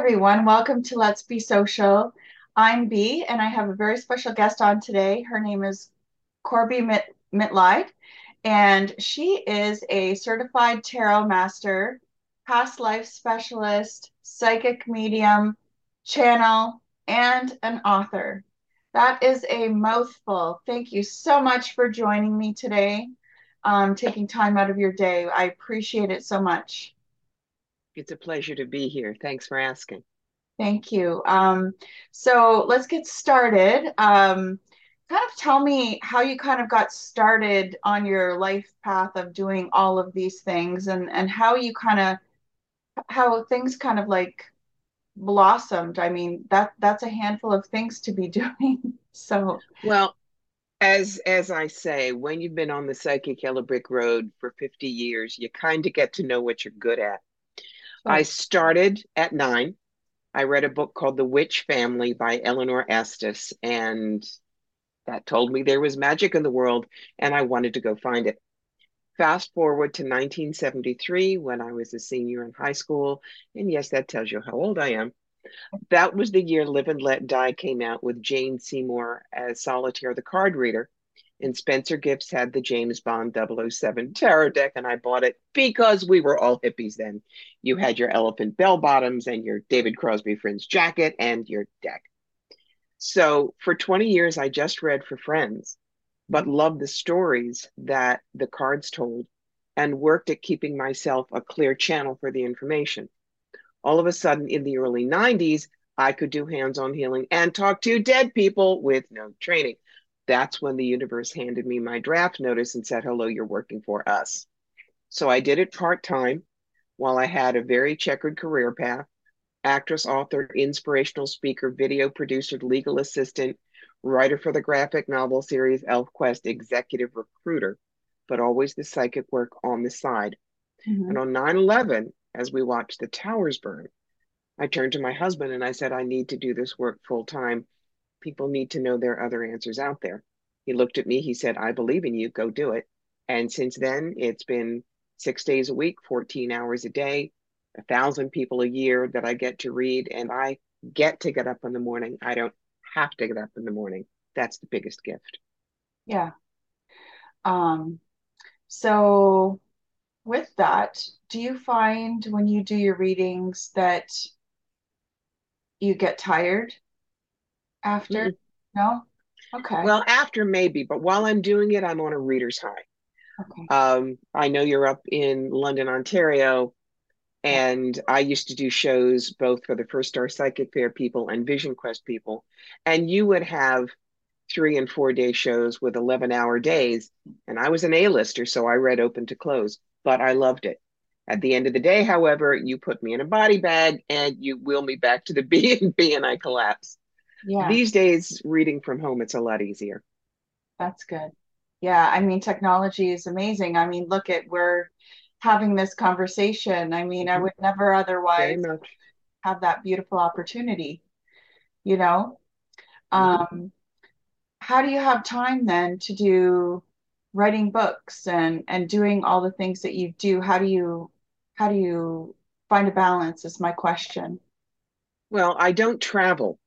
everyone. Welcome to Let's Be Social. I'm Bee, and I have a very special guest on today. Her name is Corbie Mit- Mitleid, and she is a certified tarot master, past life specialist, psychic medium, channel, and an author. That is a mouthful. Thank you so much for joining me today, um, taking time out of your day. I appreciate it so much. It's a pleasure to be here. Thanks for asking. Thank you. Um, so let's get started. Um, kind of tell me how you kind of got started on your life path of doing all of these things and, and how you kind of how things kind of like blossomed. I mean, that that's a handful of things to be doing. So Well, as as I say, when you've been on the psychic yellow brick road for 50 years, you kind of get to know what you're good at. I started at nine. I read a book called The Witch Family by Eleanor Estes, and that told me there was magic in the world, and I wanted to go find it. Fast forward to 1973 when I was a senior in high school, and yes, that tells you how old I am. That was the year Live and Let Die came out with Jane Seymour as Solitaire the card reader and Spencer Gifts had the James Bond 007 tarot deck, and I bought it because we were all hippies then. You had your elephant bell bottoms and your David Crosby Friends jacket and your deck. So for 20 years, I just read for friends, but loved the stories that the cards told and worked at keeping myself a clear channel for the information. All of a sudden, in the early 90s, I could do hands on healing and talk to dead people with no training. That's when the universe handed me my draft notice and said, Hello, you're working for us. So I did it part time while I had a very checkered career path actress, author, inspirational speaker, video producer, legal assistant, writer for the graphic novel series ElfQuest, executive recruiter, but always the psychic work on the side. Mm-hmm. And on 9 11, as we watched the towers burn, I turned to my husband and I said, I need to do this work full time people need to know there are other answers out there. He looked at me, he said, I believe in you, go do it. And since then, it's been six days a week, 14 hours a day, a thousand people a year that I get to read. And I get to get up in the morning. I don't have to get up in the morning. That's the biggest gift. Yeah. Um, so with that, do you find when you do your readings that you get tired after? No? Okay. Well, after maybe, but while I'm doing it, I'm on a reader's high. Okay. Um, I know you're up in London, Ontario, and I used to do shows both for the First Star Psychic Fair people and Vision Quest people, and you would have three and four day shows with 11 hour days. And I was an A-lister, so I read open to close, but I loved it. At the end of the day, however, you put me in a body bag and you wheel me back to the B and B and I collapse. Yeah. These days, reading from home, it's a lot easier. That's good. Yeah. I mean, technology is amazing. I mean, look at we're having this conversation. I mean, mm-hmm. I would never otherwise have that beautiful opportunity, you know? Mm-hmm. Um, how do you have time then to do writing books and and doing all the things that you do? How do you how do you find a balance is my question. Well, I don't travel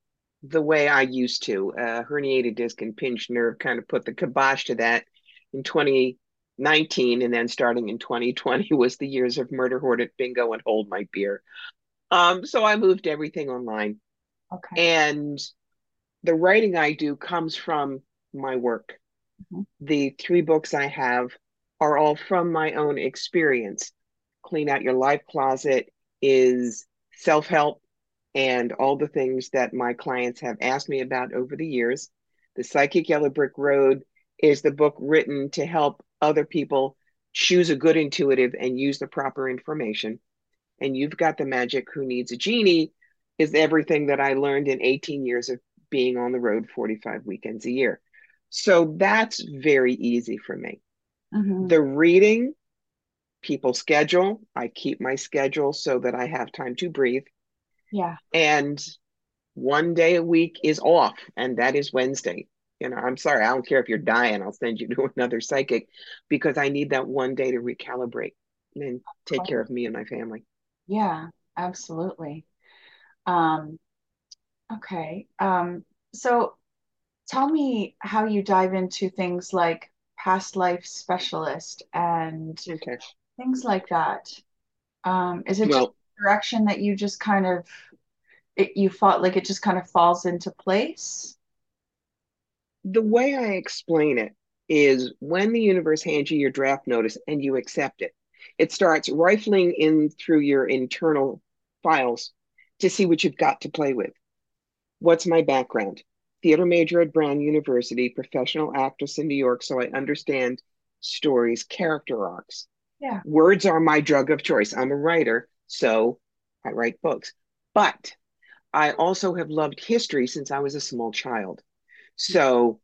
the way I used to. Uh, herniated disc and pinched nerve kind of put the kibosh to that in 2019. And then starting in 2020 was the years of Murder Hornet Bingo and Hold My Beer. Um, so I moved everything online. Okay. And the writing I do comes from my work. Mm-hmm. The three books I have are all from my own experience. Clean Out Your Life Closet is self help and all the things that my clients have asked me about over the years. The Psychic Yellow Brick Road is the book written to help other people choose a good intuitive and use the proper information. And You've Got the Magic Who Needs a Genie is everything that I learned in 18 years of being on the road 45 weekends a year. So that's very easy for me. Mm-hmm. The reading, people schedule. I keep my schedule so that I have time to breathe. Yeah. And one day a week is off, and that is Wednesday. You know, I'm sorry, I don't care if you're dying, I'll send you to another psychic because I need that one day to recalibrate and take care of me and my family. Yeah, absolutely. Um, okay. Um, so tell me how you dive into things like past life specialist and Okay. things like that. Um, is it just Well, direction that you just kind of it, you fought like it just kind of falls into place? the way I explain it is when the universe hands you your draft notice and you accept it, it starts rifling in through your internal files to see what you've got to play with. What's my background? Theater major at Brown University, professional actress in New York, so I understand stories, character arcs. Yeah. Words are my drug of choice. I'm a writer, so I write books. But I also have loved history since I was a small child. So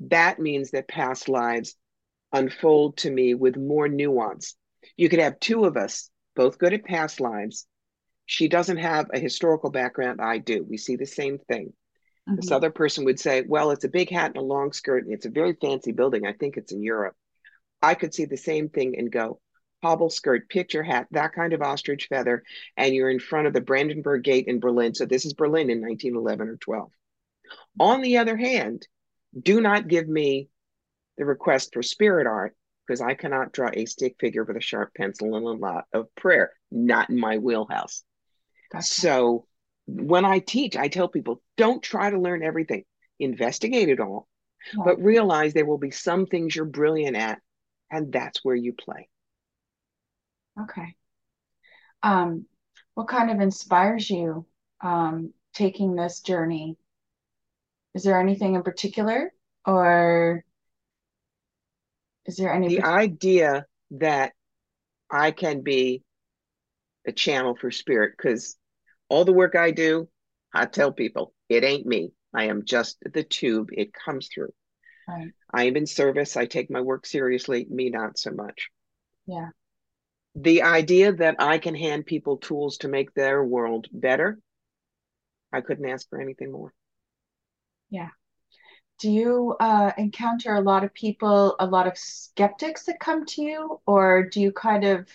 that means that past lives unfold to me with more nuance. You could have two of us, both good at past lives. She doesn't have a historical background. I do. We see the same thing. Mm-hmm. This other person would say, Well, it's a big hat and a long skirt, and it's a very fancy building. I think it's in Europe. I could see the same thing and go, hobble skirt, picture hat, that kind of ostrich feather, and you're in front of the Brandenburg Gate in Berlin. So this is Berlin in 1911 or 12. On the other hand, do not give me the request for spirit art because I cannot draw a stick figure with a sharp pencil and a lot of prayer. Not in my wheelhouse. Gotcha. So when I teach, I tell people don't try to learn everything, investigate it all, right. but realize there will be some things you're brilliant at, and that's where you play. Okay. Um, what kind of inspires you um, taking this journey? Is there anything in particular, or is there any? The idea that I can be a channel for spirit, because all the work I do, I tell people it ain't me. I am just the tube it comes through. Right. I am in service. I take my work seriously, me not so much. Yeah. The idea that I can hand people tools to make their world better, I couldn't ask for anything more. Yeah. Do you uh, encounter a lot of people, a lot of skeptics that come to you, or do you kind of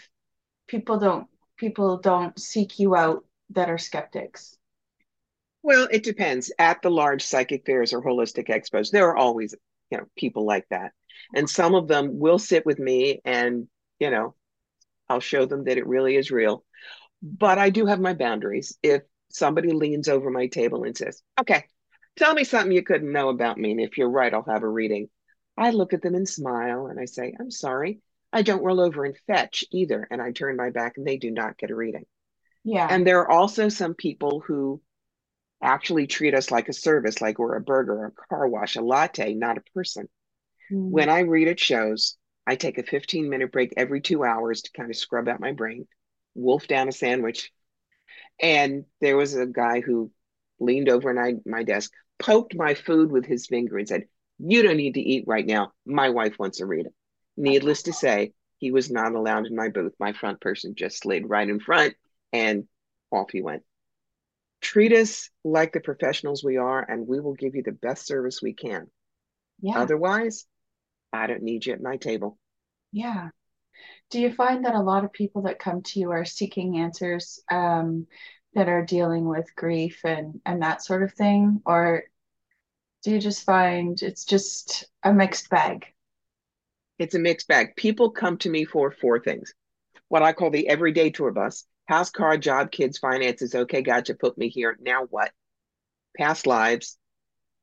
people don't people don't seek you out that are skeptics? Well, it depends. At the large psychic fairs or holistic expos, there are always, you know, people like that. And some of them will sit with me and, you know, I'll show them that it really is real. But I do have my boundaries. If somebody leans over my table and says, okay, tell me something you couldn't know about me. And if you're right, I'll have a reading. I look at them and smile and I say, I'm sorry. I don't roll over and fetch either. And I turn my back and they do not get a reading. Yeah. And there are also some people who actually treat us like a service, like we're a burger, a car wash, a latte, not a person. Mm. When I read at shows, I take a 15 minute break every two hours to kind of scrub out my brain, wolf down a sandwich. And there was a guy who leaned over my, my desk, poked my food with his finger, and said, You don't need to eat right now. My wife wants to read. Needless to say, he was not allowed in my booth. My front person just slid right in front and off he went. Treat us like the professionals we are, and we will give you the best service we can. Yeah. Otherwise, I don't need you at my table. Yeah. Do you find that a lot of people that come to you are seeking answers um, that are dealing with grief and, and that sort of thing? Or do you just find it's just a mixed bag? It's a mixed bag. People come to me for four things what I call the everyday tour bus house, car, job, kids, finances. Okay, gotcha. Put me here. Now what? Past lives.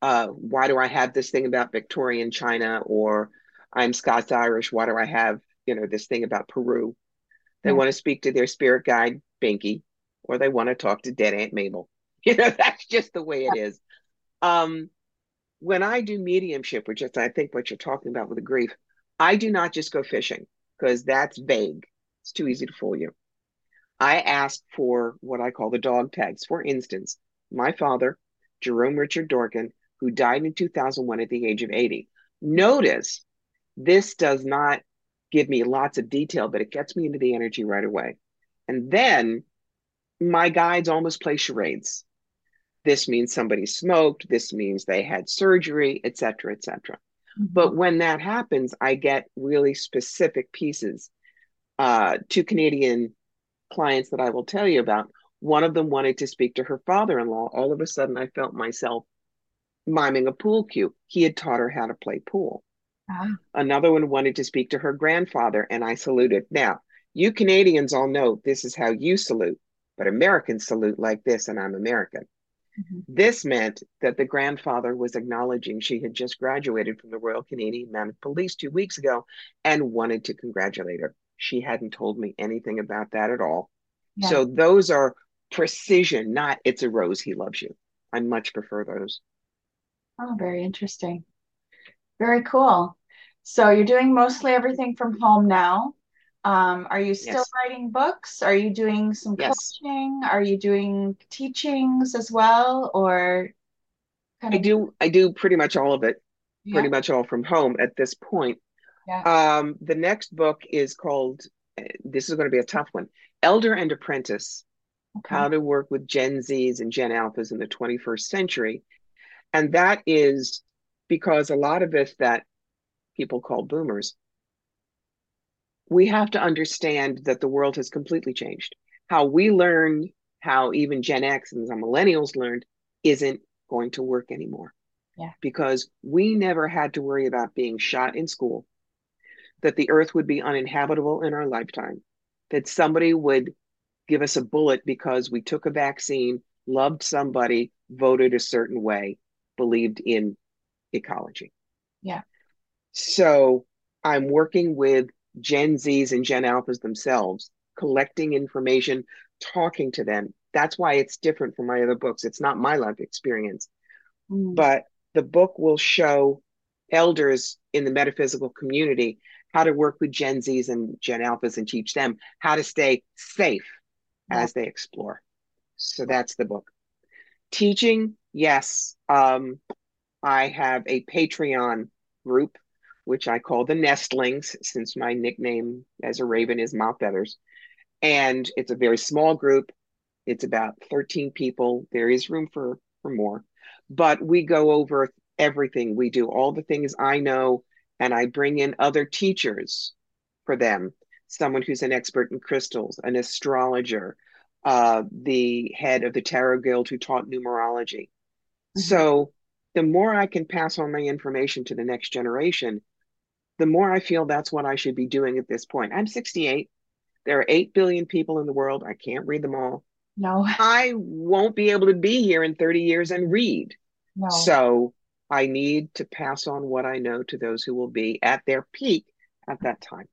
Uh, why do I have this thing about Victorian China? Or I'm Scots Irish. Why do I have, you know, this thing about Peru? They want to speak to their spirit guide, Binky, or they want to talk to dead Aunt Mabel. You know, that's just the way it is. Um, when I do mediumship, which is I think what you're talking about with the grief, I do not just go fishing because that's vague. It's too easy to fool you. I ask for what I call the dog tags. For instance, my father, Jerome Richard Dorkin, who died in 2001 at the age of 80. Notice this does not give me lots of detail, but it gets me into the energy right away. And then my guides almost play charades. This means somebody smoked, this means they had surgery, etc., etc. Mm-hmm. But when that happens, I get really specific pieces. Uh, two Canadian clients that I will tell you about. One of them wanted to speak to her father in law. All of a sudden, I felt myself miming a pool cue. He had taught her how to play pool. Ah, Another one wanted to speak to her grandfather, and I saluted. Now, you Canadians all know this is how you salute, but Americans salute like this, and I'm American. mhm. This meant that the grandfather was acknowledging she had just graduated from the Royal Canadian Mounted Police two weeks ago and wanted to congratulate her. She hadn't told me anything about that at all. Yeah. So those are precision, not it's a rose, he loves you. I much prefer those. Oh, very interesting. Very cool. So you're doing mostly everything from home now. Um, are you still Yes, writing books? Are you doing some yes. coaching? Are you doing teachings as well, or kind I of? do I do pretty much all of it, pretty much all from home at this point. yeah. Um, the next book is called, uh, this is going to be a tough one, Elder and Apprentice, Okay. How to Work with Gen Zs and Gen Alphas in the 21st Century. And that is because a lot of us that people call boomers, we have to understand that the world has completely changed. How we learn, how even Gen X and some millennials learned, isn't going to work anymore Yeah. because we never had to worry about being shot in school, that the earth would be uninhabitable in our lifetime, that somebody would give us a bullet because we took a vaccine, loved somebody, voted a certain way, believed in ecology. Yeah. So I'm working with Gen Zs and Gen Alphas themselves, collecting information, talking to them. That's why it's different from my other books. It's not my life experience, Mm, but the book will show elders in the metaphysical community how to work with Gen Zs and Gen Alphas and teach them how to stay safe yeah. as they explore. So that's the book. Teaching, yes. Um, I have a Patreon group, which I call the Nestlings, since my nickname as a raven is Mouth Feathers. And it's a very small group. It's about 13 people. There is room for, for more, but we go over everything. We do all the things I know, and I bring in other teachers for them. Someone who's an expert in crystals, an astrologer, uh, the head of the Tarot Guild who taught numerology. Mhm. So the more I can pass on my information to the next generation, the more I feel that's what I should be doing at this point. I'm 68. There are 8 billion people in the world. I can't read them all. No, I won't be able to be here in 30 years and read. no. So I need to pass on what I know to those who will be at their peak at that time.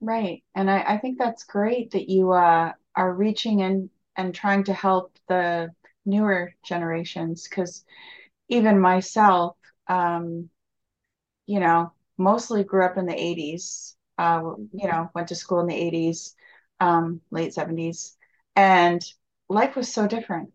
Right. And I, I think that's great that you uh, are reaching in and trying to help the newer generations because even myself, um, you know, mostly grew up in the 80s, uh, you know, went to school in the 80s, um, late 70s, and life was so different.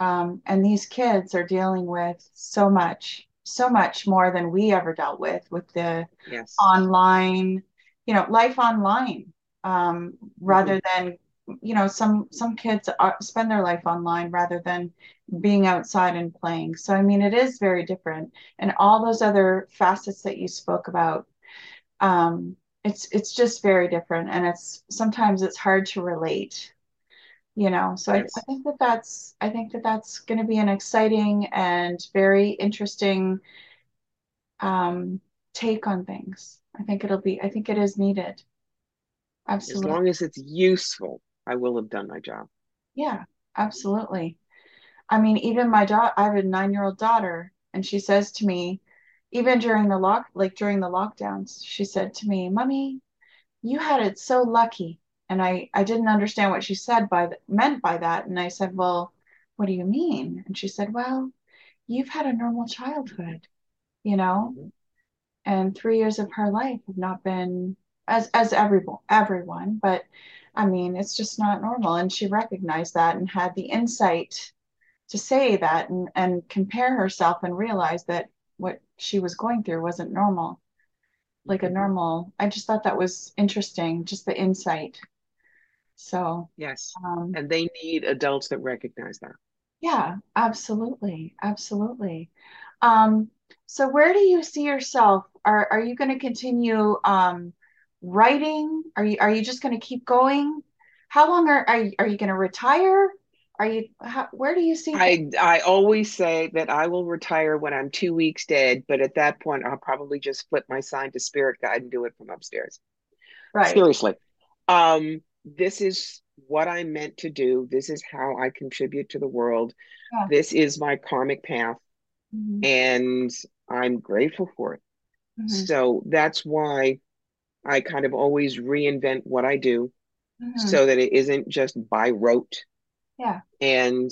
Um, and these kids are dealing with so much, so much more than we ever dealt with, with the Yes. online, you know, life online, um, hmm rather than, you know, some some kids are, spend their life online rather than being outside and playing. So, I mean, it is very different. And all those other facets that you spoke about, um, it's it's just very different. And it's sometimes it's hard to relate you know so I, I think that that's i think that that's going to be an exciting and very interesting um take on things i think it'll be i think it is needed Absolutely. As long as it's useful, I will have done my job. yeah absolutely i mean even my daughter i have a nine-year-old daughter and she says to me even during the lock like during the lockdowns she said to me mommy you had it so lucky and i i didn't understand what she said by th- meant by that and i said well what do you mean and she said well you've had a normal childhood, you know, Mhm. and three years of her life have not been as as everyone everyone, but I mean, it's just not normal. And she recognized that and had the insight to say that and, and compare herself and realize that what she was going through wasn't normal, like a Mhm. normal. I just thought that was interesting, just the insight. So, Yes. um, And they need adults that recognize that. Yeah, absolutely. Absolutely. Um, so where do you see yourself? Are are you going to continue um, writing? Are you are you just going to keep going? how long are are you, are you going to retire? Are you how, where do you see I I always say that I will retire when I'm two weeks dead, but at that point I'll probably just flip my sign to spirit guide and do it from upstairs. right? Seriously. Um, this is what I'm meant to do. This is how I contribute to the world. Yeah. This is my karmic path, Mhm, and I'm grateful for it. mhm, So that's why I kind of always reinvent what I do mhm. so that it isn't just by rote. Yeah. And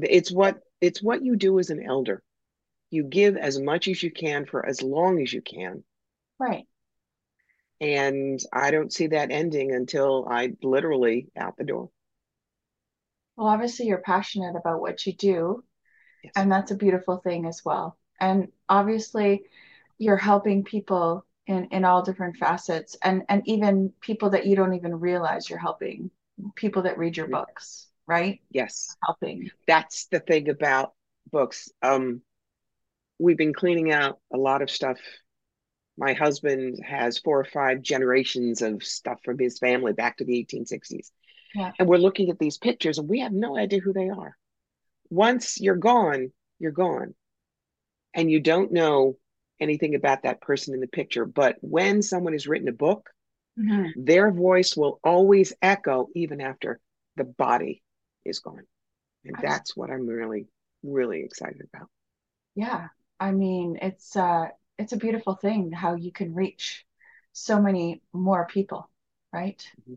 it's what it's what you do as an elder. You give as much as you can for as long as you can. Right. And I don't see that ending until I literally out the door. Well, obviously you're passionate about what you do, Yes. and that's a beautiful thing as well. And obviously you're helping people in in all different facets and and even people that you don't even realize you're helping, people that read your books, right? Yes. Helping. That's the thing about books. Um, we've been cleaning out a lot of stuff. My husband has four or five generations of stuff from his family back to the 1860s. Yeah. And we're looking at these pictures and we have no idea who they are. Once you're gone, you're gone. And you don't know anything about that person in the picture. But when someone has written a book, Mhm. their voice will always echo even after the body is gone. And that's what I'm really, really excited about. Yeah. I mean, it's uh it's a beautiful thing how you can reach so many more people, right? Mhm.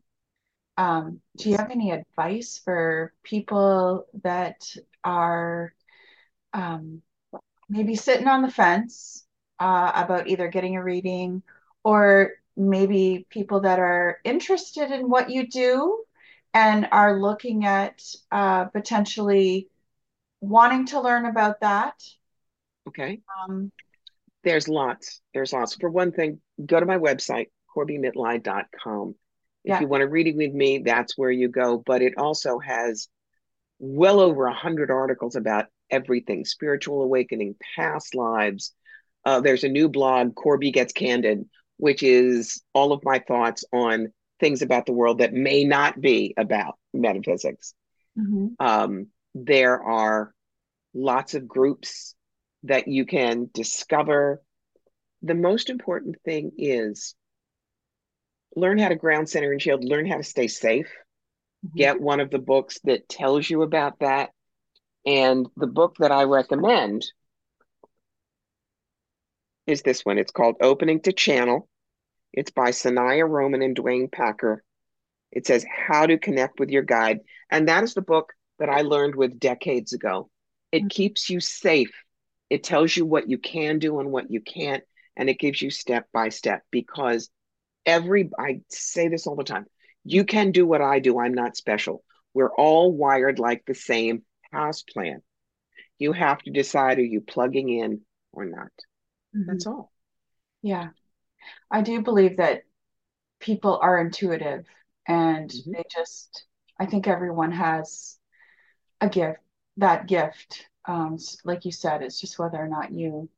Um, do you have any advice for people that are um, maybe sitting on the fence uh, about either getting a reading or maybe people that are interested in what you do and are looking at uh, potentially wanting to learn about that? Okay. Um, There's lots. There's lots. For one thing, go to my website, corbiemitleid.com. If yeah. you want a reading with me, that's where you go. But it also has well over a hundred articles about everything spiritual awakening, past lives. Uh, there's a new blog, Corbie Gets Candid, which is all of my thoughts on things about the world that may not be about metaphysics. Mhm. Um, there are lots of groups that you can discover. The most important thing is learn how to ground center and shield, learn how to stay safe. Mhm. Get one of the books that tells you about that. And the book that I recommend is this one. It's called Opening to Channel. It's by Sanaya Roman and Duane Packer. It says How to Connect with Your Guide. And that is the book that I learned with decades ago. It mm-hmm. keeps you safe. It tells you what you can do and what you can't. And it gives you step by step because every, I say this all the time, you can do what I do. I'm not special. We're all wired like the same house plan. You have to decide are you plugging in or not? Mhm. That's all. Yeah. I do believe that people are intuitive and Mhm. they just, I think everyone has a gift, that gift. Um, like you said, it's just whether or not you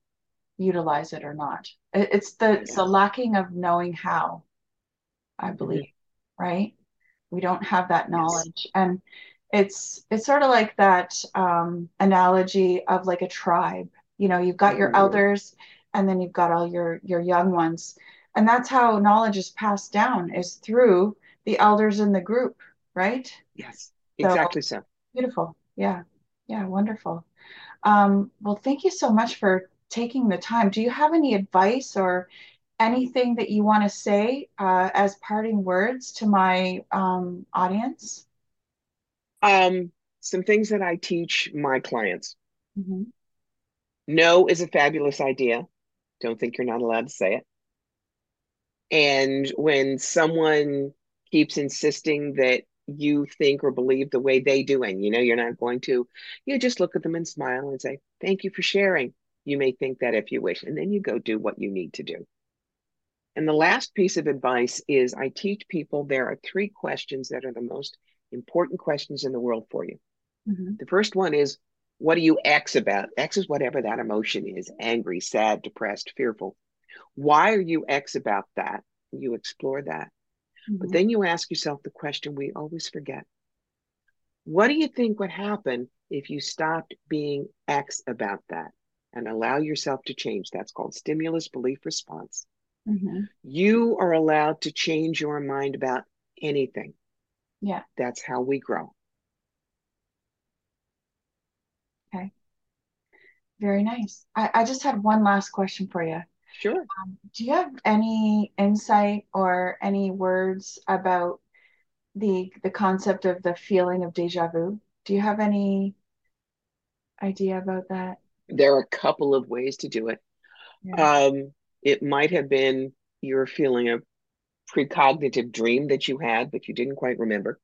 utilize it or not. It's the it's the lacking of knowing how, I Mhm. believe, right? We don't have that Yes. knowledge. And it's it's sort of like that um, analogy of like a tribe. You know, you've got your Mhm. elders and then you've got all your your young ones. And that's how knowledge is passed down is through the elders in the group, right? Yes. Exactly so. beautiful. Yeah. Yeah, wonderful. Um, well, thank you so much for taking the time. Do you have any advice or anything that you want to say uh, as parting words to my um, audience? Um, some things that I teach my clients. Mhm. No is a fabulous idea. Don't think you're not allowed to say it. And when someone keeps insisting that you think or believe the way they do, and you know you're not going to, you just look at them and smile and say, Thank you for sharing. You may think that if you wish, and then you go do what you need to do. And the last piece of advice is I teach people there are three questions that are the most important questions in the world for you. Mhm. The first one is, What do you X about? X is whatever that emotion is angry, sad, depressed, fearful. Why are you X about that? You explore that. Mm-hmm. But then you ask yourself the question we always forget What do you think would happen if you stopped being X about that and allow yourself to change? That's called stimulus belief response. Mm-hmm. You are allowed to change your mind about anything. Yeah. That's how we grow. Very nice. I, I just had one last question for you. Sure. Um, do you have any insight or any words about the the concept of the feeling of deja vu? Do you have any idea about that? There are a couple of ways to do it. Yeah. Um, it might have been you're feeling a precognitive dream that you had, but you didn't quite remember.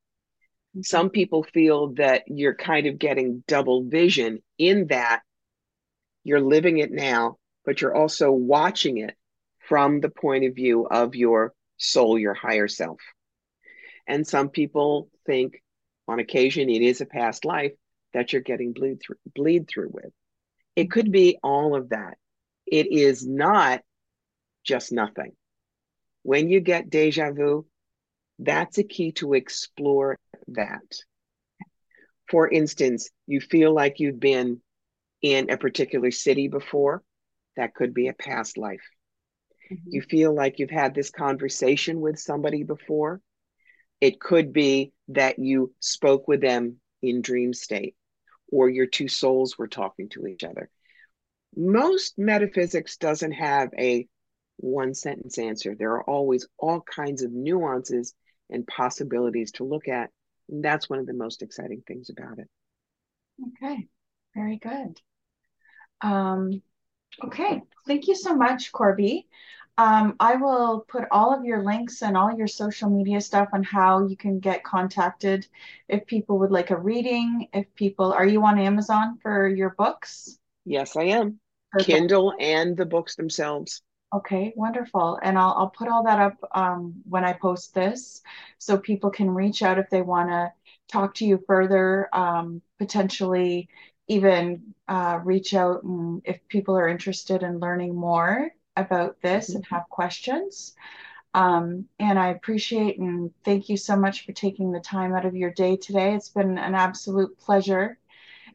Mm-hmm. Some people feel that you're kind of getting double vision in that you're living it now, but you're also watching it from the point of view of your soul, your higher self. And some people think on occasion it is a past life that you're getting bleed through, bleed through with. It could be all of that. It is not just nothing. When you get deja vu, that's a key to explore that. For instance, you feel like you've been in a particular city before, that could be a past life. Mm-hmm. You feel like you've had this conversation with somebody before, it could be that you spoke with them in dream state or your two souls were talking to each other. Most metaphysics doesn't have a one sentence answer. There are always all kinds of nuances and possibilities to look at. And that's one of the most exciting things about it. Okay, very good. Um, okay, thank you so much, Corbie. Um, I will put all of your links and all your social media stuff on how you can get contacted if people would like a reading. If people, are you on Amazon for your books? Yes, I am. Perfect. Kindle and the books themselves. Okay, wonderful. And I'll, I'll put all that up um, when I post this so people can reach out if they want to talk to you further, um, potentially even uh, reach out and if people are interested in learning more about this mm-hmm. and have questions. Um, and I appreciate and thank you so much for taking the time out of your day today. It's been an absolute pleasure.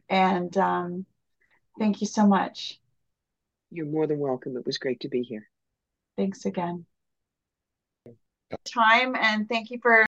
And um, thank you so much. You're more than welcome. It was great to be here. Thanks again. Time and thank you for